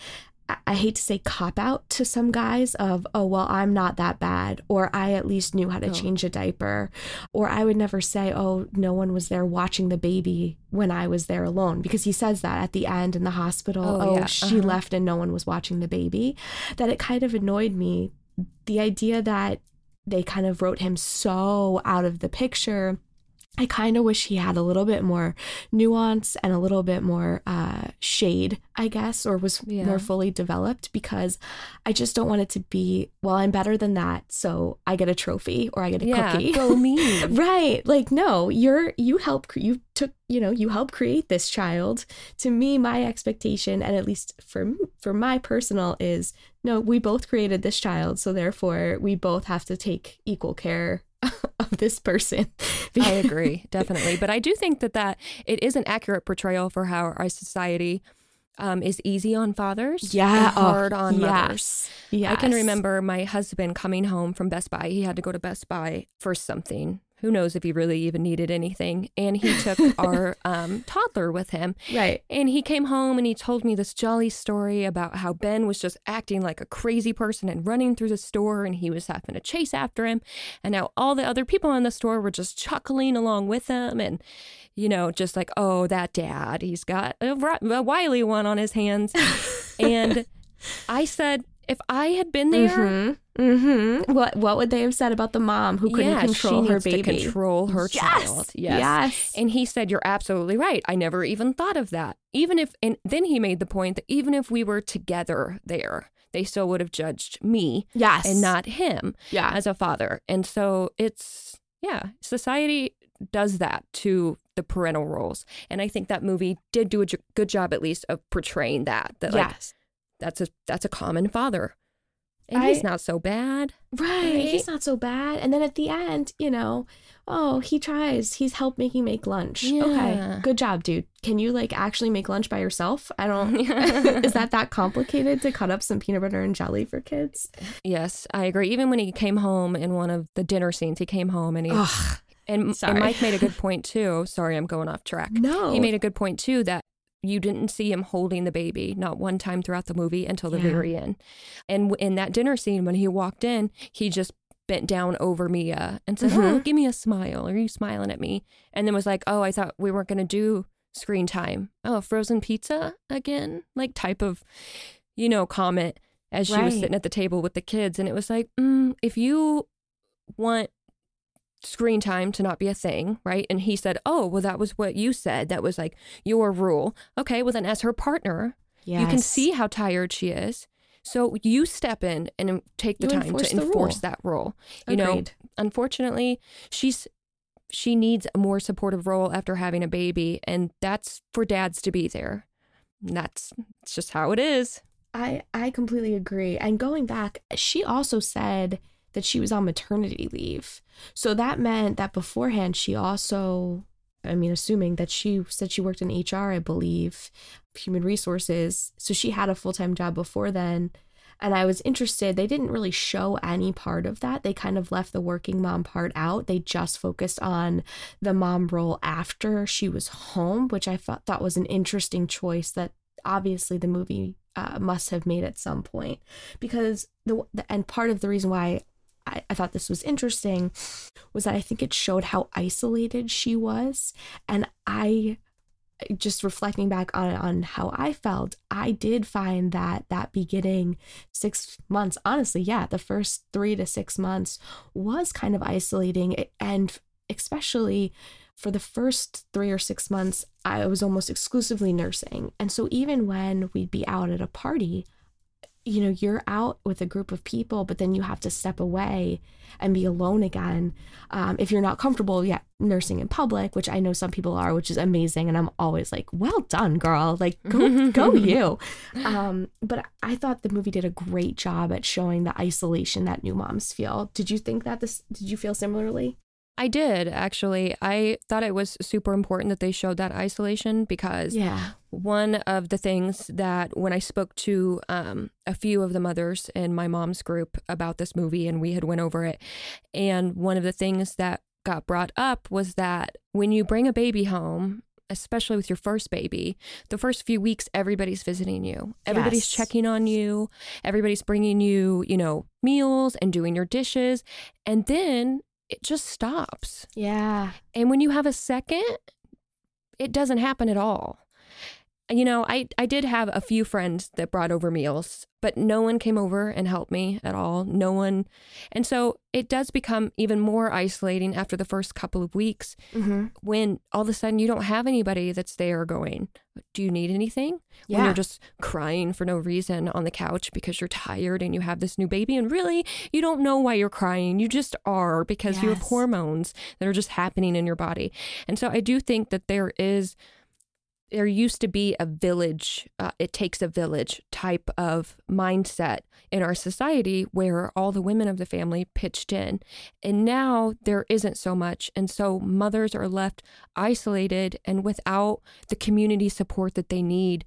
I- hate to say cop out to some guys of, oh, well, I'm not that bad, or I at least knew how to Oh. change a diaper, or I would never say, oh, no one was there watching the baby when I was there alone, because he says that at the end in the hospital. Oh, Oh, yeah, she uh-huh. left and no one was watching the baby. That it kind of annoyed me. The idea that they kind of wrote him so out of the picture. I kind of wish he had a little bit more nuance and a little bit more uh, shade, I guess, or was Yeah. more fully developed because I just don't want it to be, well, I'm better than that, so I get a trophy or I get a yeah, cookie. go me. Right. Like no, you're you help you took, you know, you help create this child. To me, my expectation and at least for for my personal is no, we both created this child, so therefore we both have to take equal care of this person. I agree, definitely. But I do think that that it is an accurate portrayal for how our society um, is easy on fathers, Yeah, and oh, hard on mothers. yes. I can remember my husband coming home from Best Buy. He had to go to Best Buy for something. Who knows if he really even needed anything? And he took our um, toddler with him. Right. And he came home and he told me this jolly story about how Ben was just acting like a crazy person and running through the store and he was having to chase after him. And now all the other people in the store were just chuckling along with him and, you know, just like, oh, that dad, he's got a, a wily one on his hands. and I said, if I had been there, Mhm. Mhm. What what would they have said about the mom who couldn't yeah, control she her needs baby? to control her Yes. child. Yes. Yes. And he said, You're absolutely right. I never even thought of that. Even if, and then he made the point that even if we were together there, they still would have judged me Yes. and not him yeah. as a father. And so it's, yeah, society does that to the parental roles. And I think that movie did do a j- good job, at least, of portraying that. That, like, yes. that's a, that's a common father. And I- he's not so bad. Right. Right? He's not so bad. And then at the end, you know, oh, he tries. He's helped making make lunch. Yeah. Okay. Good job, dude. Can you like actually make lunch by yourself? I don't Is that that complicated to cut up some peanut butter and jelly for kids? Yes, I agree. Even when he came home in one of the dinner scenes, he came home and he Ugh. and, and. Mike made a good point too. Sorry, I'm going off track. No. He made a good point too that you didn't see him holding the baby not one time throughout the movie until the Yeah. very end. And in that dinner scene, when he walked in, he just bent down over Mia and said, "Oh, Mhm. give me a smile. Are you smiling at me?" And then was like, "Oh, I thought we weren't going to do screen time. Oh, frozen pizza again?" Like type of, you know, comment as she was sitting at the table with the kids, and it was like, mm, if you want screen time to not be a thing, right? And he said, "Oh, well that was what you said. That was like your rule." Okay, well then as her partner, you can see how tired she is. So you step in and take the You time enforce to the enforce rule. that role. You know, Agreed. unfortunately, she's she needs a more supportive role after having a baby and that's for dads to be there. That's it's just how it is. I I completely agree. And going back, she also said that she was on maternity leave. So that meant that beforehand she also I mean assuming that she said she worked in HR, I believe, human resources. So she had a full-time job before then. And I was interested. They didn't really show any part of that. They kind of left the working mom part out. They just focused on the mom role after she was home, which I thought, thought was an interesting choice that obviously the movie uh, must have made at some point because the, the and part of the reason why I, I thought this was interesting was that I think it showed how isolated she was and I just reflecting back on on how I felt I did find that that beginning 6 months honestly yeah the first 3 to 6 months was kind of isolating and especially for the first three or six months, I was almost exclusively nursing. And so even when we'd be out at a party, you know, you're out with a group of people, but then you have to step away and be alone again. Um, if you're not comfortable yet nursing in public, which I know some people are, which is amazing. And I'm always like, well done, girl. Like, go, go you. Um, but I thought the movie did a great job at showing the isolation that new moms feel. Did you think that this, did you feel similarly? I did actually. I thought it was super important that they showed that isolation because Yeah. one of the things that when I spoke to um, a few of the mothers in my mom's group about this movie and we had went over it, and one of the things that got brought up was that when you bring a baby home. Especially with your first baby, the first few weeks, everybody's visiting you. Everybody's Yes. checking on you. Everybody's bringing you, you know, meals and doing your dishes. And then it just stops. Yeah. And when you have a second, it doesn't happen at all. You know, I, I did have a few friends that brought over meals, but no one came over and helped me at all. No one. And so it does become even more isolating after the first couple of weeks Mm-hmm. when all of a sudden you don't have anybody that's there going, Do you need anything? When Yeah. you're just crying for no reason on the couch because you're tired and you have this new baby. And really, you don't know why you're crying. You just are because you have hormones that are just happening in your body. And so I do think that there is. There used to be a village, uh, it takes a village type of mindset in our society where all the women of the family pitched in. And now there isn't so much. And so mothers are left isolated and without the community support that they need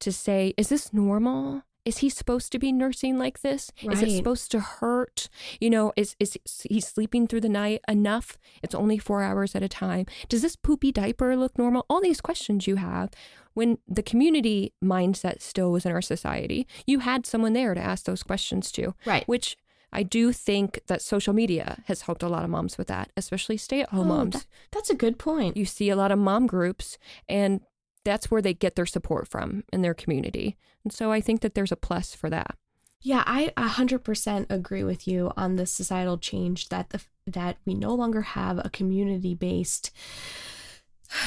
to say, is this normal? Is he supposed to be nursing like this? Is it supposed to hurt? You know, is is he sleeping through the night enough? It's only 4 hours at a time. Does this poopy diaper look normal? All these questions you have when the community mindset still was in our society. You had someone there to ask those questions to Right. which I do think that social media has helped a lot of moms with that, especially stay at home Oh, moms. that- that's a good point. you see a lot of mom groups, and that's where they get their support from in their community. And so I think that there's a plus for that. Yeah, I 100% agree with you on the societal change that the that we no longer have a community-based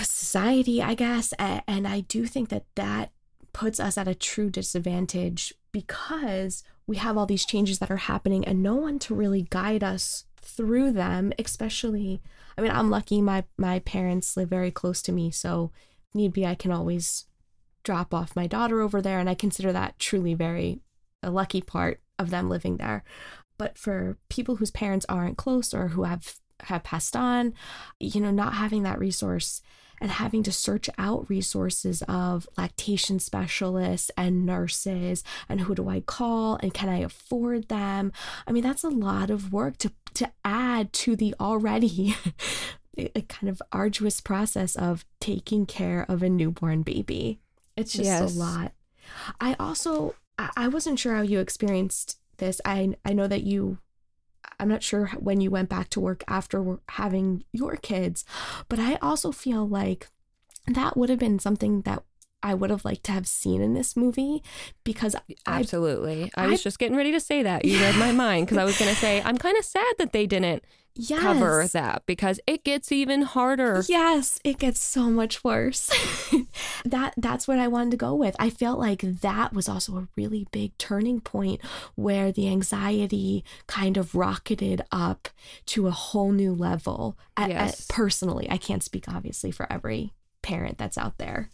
society, I guess, and I do think that that puts us at a true disadvantage because we have all these changes that are happening and no one to really guide us through them, especially I mean, I'm lucky my my parents live very close to me, so need be I can always drop off my daughter over there and I consider that truly very a lucky part of them living there. But for people whose parents aren't close or who have have passed on, you know, not having that resource and having to search out resources of lactation specialists and nurses and who do I call and can I afford them? I mean, that's a lot of work to to add to the already a kind of arduous process of taking care of a newborn baby. It's just Yes. a lot. I also I I wasn't sure how you experienced this. I I know that you I'm not sure when you went back to work after having your kids, but I also feel like that would have been something that I would have liked to have seen in this movie because I Absolutely. I, was I- just getting ready to say that. You read my mind because I was going to say, I'm kind of sad that they didn't yes, cover that because it gets even harder. Yes, it gets so much worse. that that's what I wanted to go with. I felt like that was also a really big turning point where the anxiety kind of rocketed up to a whole new level. Yes. personally, I can't speak obviously for every parent that's out there.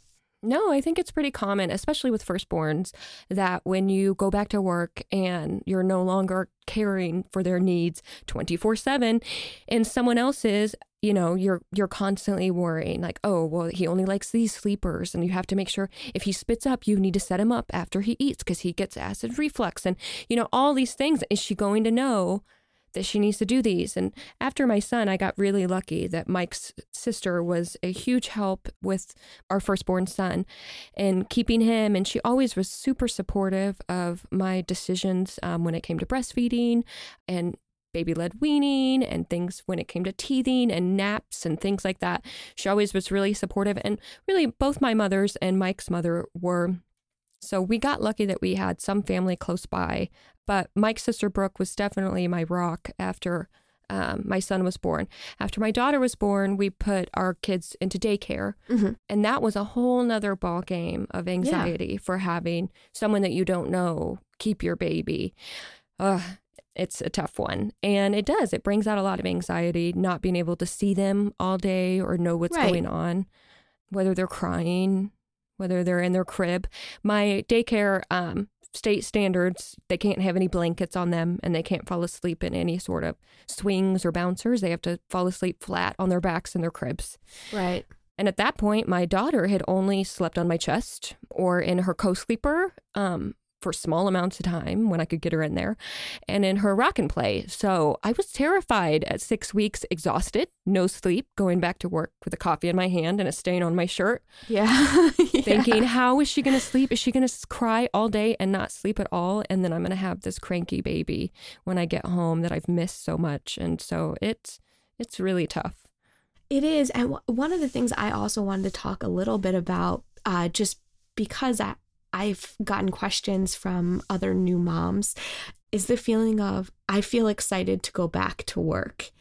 No, I think it's pretty common, especially with firstborns, that when you go back to work and you're no longer caring for their needs 24/7 and someone else is, you know, you're you're constantly worrying like, "Oh, well, he only likes these sleepers." And you have to make sure if he spits up, you need to set him up after he eats cuz he gets acid reflux and you know, all these things. Is she going to know that she needs to do these. And after my son, I got really lucky that Mike's sister was a huge help with our firstborn son and keeping him. And she always was super supportive of my decisions um, when it came to breastfeeding and baby led weaning and things when it came to teething and naps and things like that. She always was really supportive. And really, both my mothers and Mike's mother were. So we got lucky that we had some family close by. But Mike's sister Brooke was definitely my rock after um, my son was born. After my daughter was born, we put our kids into daycare. Mhm. And that was a whole nother ball game of anxiety for having someone that you don't know keep your baby. Ugh, it's a tough one. And it does, it brings out a lot of anxiety, not being able to see them all day or know what's Right. going on, whether they're crying, whether they're in their crib. My daycare, um, state standards, they can't have any blankets on them and they can't fall asleep in any sort of swings or bouncers. They have to fall asleep flat on their backs in their cribs. Right. And at that point, my daughter had only slept on my chest or in her co sleeper um, for small amounts of time when I could get her in there and in her rock and play. So I was terrified at six weeks, exhausted, no sleep, going back to work with a coffee in my hand and a stain on my shirt, Yeah. Yeah. thinking, how is she going to sleep? Is she going to cry all day and not sleep at all? And then I'm going to have this cranky baby when I get home that I've missed so much. And so it's, it's really tough. It is. And w- one of the things I also wanted to talk a little bit about, uh, just because I, I've gotten questions from other new moms, is the feeling of, I feel excited to go back to work.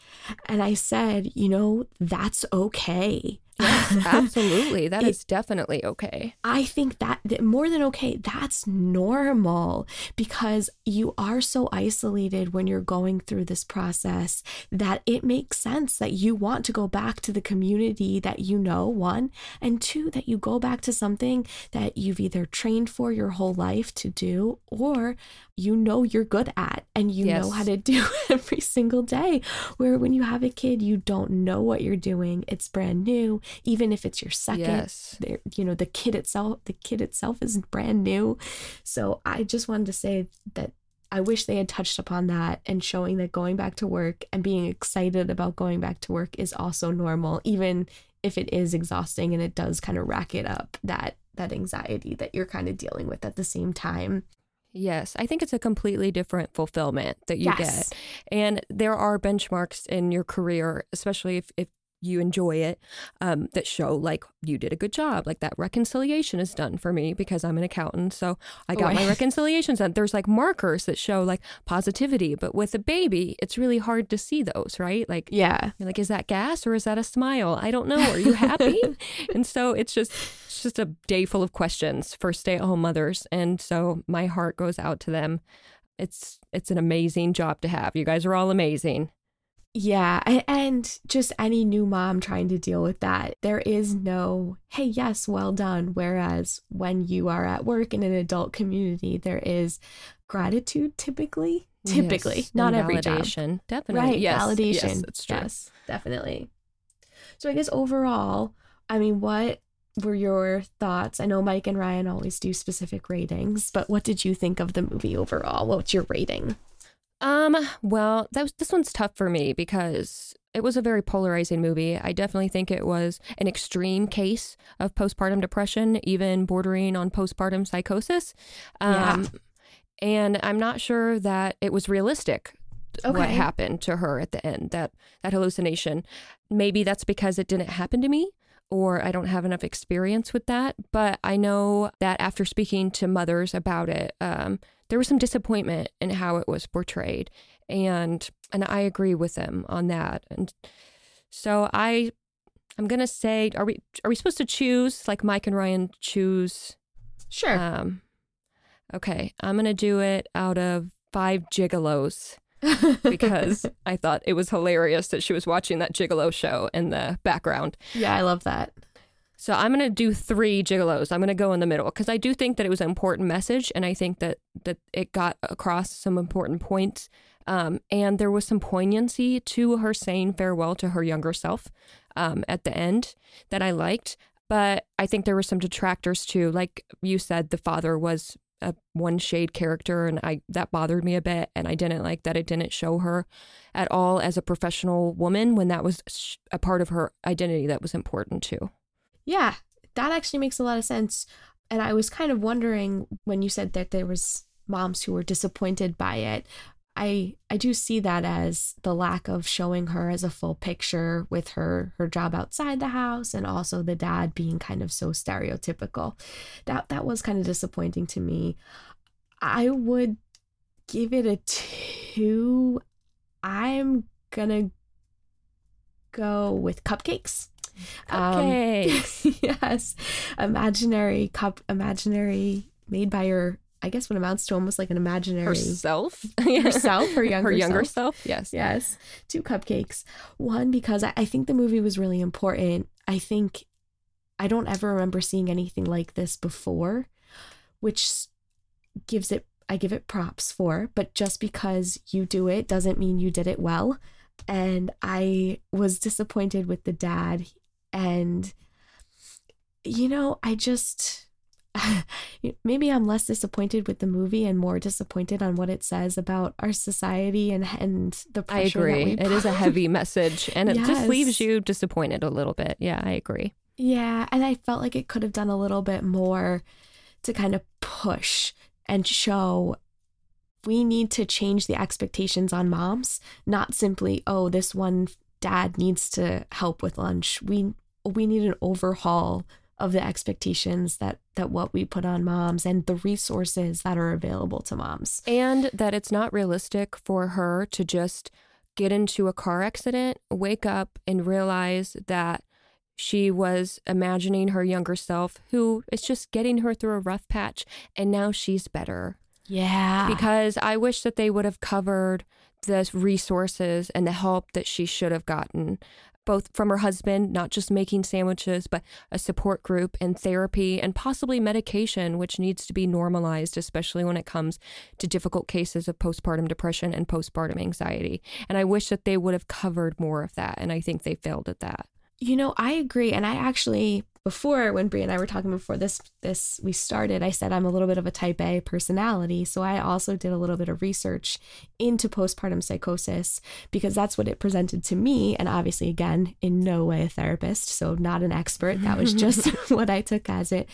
And I said, you know, that's okay. Yes, absolutely. That It- is definitely okay. I think that, that more than okay, that's normal because you are so isolated when you're going through this process that it makes sense that you want to go back to the community that you know, one, and two, that you go back to something that you've either trained for your whole life to do or you know you're good at and you know how to do every single day. Where when you have a kid, you don't know what you're doing, it's brand new, even if it's your second Yes. there you know the kid itself the kid itself is brand new so i just wanted to say that i wish they had touched upon that and showing that going back to work and being excited about going back to work is also normal even if it is exhausting and it does kind of rack it up that that anxiety that you're kind of dealing with at the same time Yes, I think it's a completely different fulfillment that you Yes. get. And there are benchmarks in your career, especially if, if you enjoy it, um, that show like you did a good job. Like that reconciliation is done for me because I'm an accountant. So I got Oh, my reconciliations done. There's like markers that show like positivity. But with a baby, it's really hard to see those, right? Like, yeah like, is that gas or is that a smile? I don't know. Are you happy? and so it's just it's just a day full of questions for stay-at-home mothers. And so my heart goes out to them. It's it's an amazing job to have. You guys are all amazing. Yeah, and just any new mom trying to deal with that, there is no, hey, yes, well done. Whereas when you are at work in an adult community, there is gratitude typically. Typically, Yes, not every job. validation. Definitely. Right, Yes. validation. Yes, that's true. Yes, definitely. So I guess overall, I mean, what were your thoughts? I know Mike and Ryan always do specific ratings, but what did you think of the movie overall? What's your rating? Um, well, that was, this one's tough for me because it was a very polarizing movie. I definitely think it was an extreme case of postpartum depression, even bordering on postpartum psychosis. Yeah. Um, and I'm not sure that it was realistic what happened to her at the end, that that hallucination. Maybe that's because it didn't happen to me or I don't have enough experience with that. But I know that after speaking to mothers about it, um, there was some disappointment in how it was portrayed. And and I agree with them on that. And so I I'm gonna say, are we are we supposed to choose like Mike and Ryan choose? Sure. Um, okay, I'm gonna do it out of five gigolos because I thought it was hilarious that she was watching that gigolo show in the background. yeah, I love that. So I'm going to do three gigolos. I'm going to go in the middle because I do think that it was an important message, and I think that that it got across some important points. Um, and there was some poignancy to her saying farewell to her younger self um, at the end that I liked. But I think there were some detractors too. Like you said, the father was a one shade character, and I that bothered me a bit. And I didn't like that it didn't show her at all as a professional woman when that was a part of her identity that was important too. Yeah, that actually makes a lot of sense. And I was kind of wondering when you said that there was moms who were disappointed by it. I I do see that as the lack of showing her as a full picture with her her job outside the house and also the dad being kind of so stereotypical. That that was kind of disappointing to me. I would give it a 2. I'm gonna go with cupcakes. Um, yes, imaginary cup, imaginary made by her. I guess what amounts to almost like an imaginary herself. herself, her younger her younger self. self. Yes. Yes, two cupcakes. One because I, I think the movie was really important. I think I don't ever remember seeing anything like this before, which gives it I give it props for. But just because you do it doesn't mean you did it well. And I was disappointed with the dad, and you know I just. Maybe I'm less disappointed with the movie and more disappointed on what it says about our society and and the I pressure. that agree. It is a heavy message and it just leaves you disappointed a little bit. Yeah, I agree. Yeah, and I felt like it could have done a little bit more to kind of push and show we need to change the expectations on moms, not simply, oh, this one dad needs to help with lunch. We we need an overhaul of the expectations that that what we put on moms and the resources that are available to moms. And that it's not realistic for her to just get into a car accident, wake up and realize that she was imagining her younger self who is just getting her through a rough patch and now she's better. Yeah. because I wish that they would have covered the resources and the help that she should have gotten, both from her husband, not just making sandwiches, but a support group and therapy and possibly medication, which needs to be normalized, especially when it comes to difficult cases of postpartum depression and postpartum anxiety. And I wish that they would have covered more of that. And I think they failed at that. You know, I agree. And I actually before when Brie and I were talking before this this we started, I said I'm a little bit of a type A personality. So I also did a little bit of research into postpartum psychosis because that's what it presented to me. And obviously again, in no way a therapist, so not an expert. That was just what I took as it.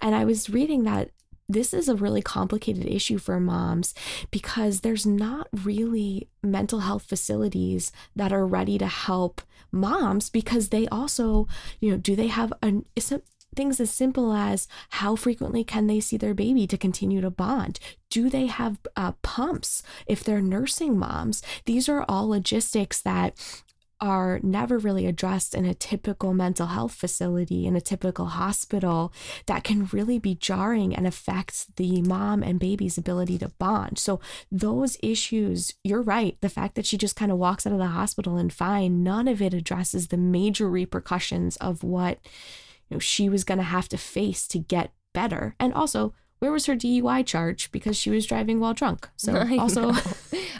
And I was reading that this is a really complicated issue for moms because there's not really mental health facilities that are ready to help moms because they also, you know, do they have an things as simple as how frequently can they see their baby to continue to bond? Do they have uh, pumps if they're nursing moms? These are all logistics that are never really addressed in a typical mental health facility, in a typical hospital, that can really be jarring and affects the mom and baby's ability to bond. So, those issues, you're right. The fact that she just kind of walks out of the hospital and fine, none of it addresses the major repercussions of what you know she was going to have to face to get better. And also, where was her DUI charge because she was driving while drunk? So, I also, know.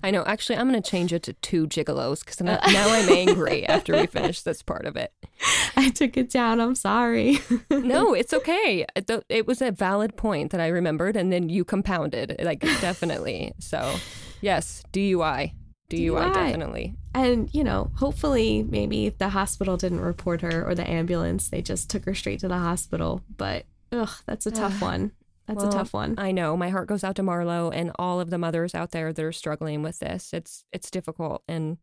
I know. Actually, I'm going to change it to two gigolos because now I'm angry after we finish this part of it. I took it down. I'm sorry. No, it's okay. It, it was a valid point that I remembered, and then you compounded, like, definitely. So, yes, DUI. DUI, DUI. definitely. And, you know, hopefully maybe the hospital didn't report her or the ambulance. They just took her straight to the hospital. But, ugh, that's a tough one. That's Well, a tough one. I know. My heart goes out to Marlo and all of the mothers out there that are struggling with this. It's it's difficult, and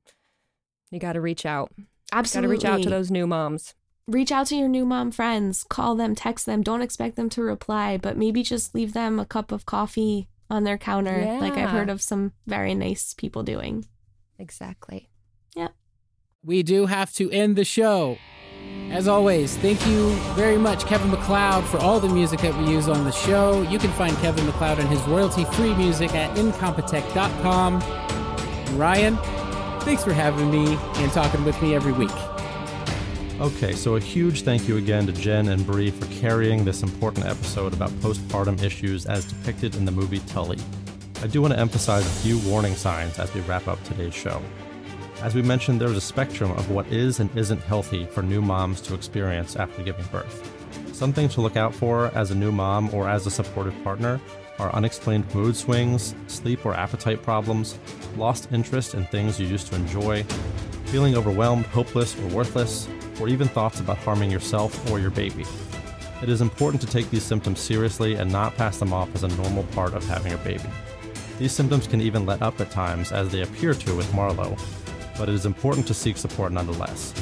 you got to reach out. Absolutely. Got to reach out to those new moms. Reach out to your new mom friends. Call them, text them. Don't expect them to reply, but maybe just leave them a cup of coffee on their counter, like I've heard of some very nice people doing. Exactly. Yeah. We do have to end the show. As always, thank you very much, Kevin MacLeod, for all the music that we use on the show. You can find Kevin MacLeod and his royalty free music at incompetech.com. Ryan, thanks for having me and talking with me every week. Okay, so a huge thank you again to Jen and Bree for carrying this important episode about postpartum issues as depicted in the movie Tully. I do want to emphasize a few warning signs as we wrap up today's show. As we mentioned, there's a spectrum of what is and isn't healthy for new moms to experience after giving birth. Some things to look out for as a new mom or as a supportive partner are unexplained mood swings, sleep or appetite problems, lost interest in things you used to enjoy, feeling overwhelmed, hopeless, or worthless, or even thoughts about harming yourself or your baby. It is important to take these symptoms seriously and not pass them off as a normal part of having a baby. These symptoms can even let up at times, as they appear to with Marlo, but it is important to seek support nonetheless.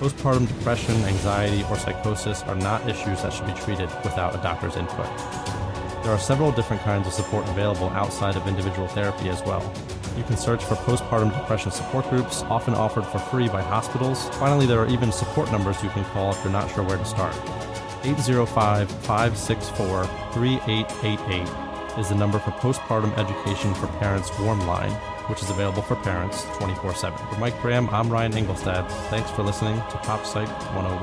Postpartum depression, anxiety, or psychosis are not issues that should be treated without a doctor's input. There are several different kinds of support available outside of individual therapy as well. You can search for postpartum depression support groups, often offered for free by hospitals. Finally, there are even support numbers you can call if you're not sure where to start. 805 564 3888 is the number for Postpartum Education for Parents Warm Line, which is available for parents 24 7. For Mike Graham, I'm Ryan Engelstad. Thanks for listening to Pop Psych 101.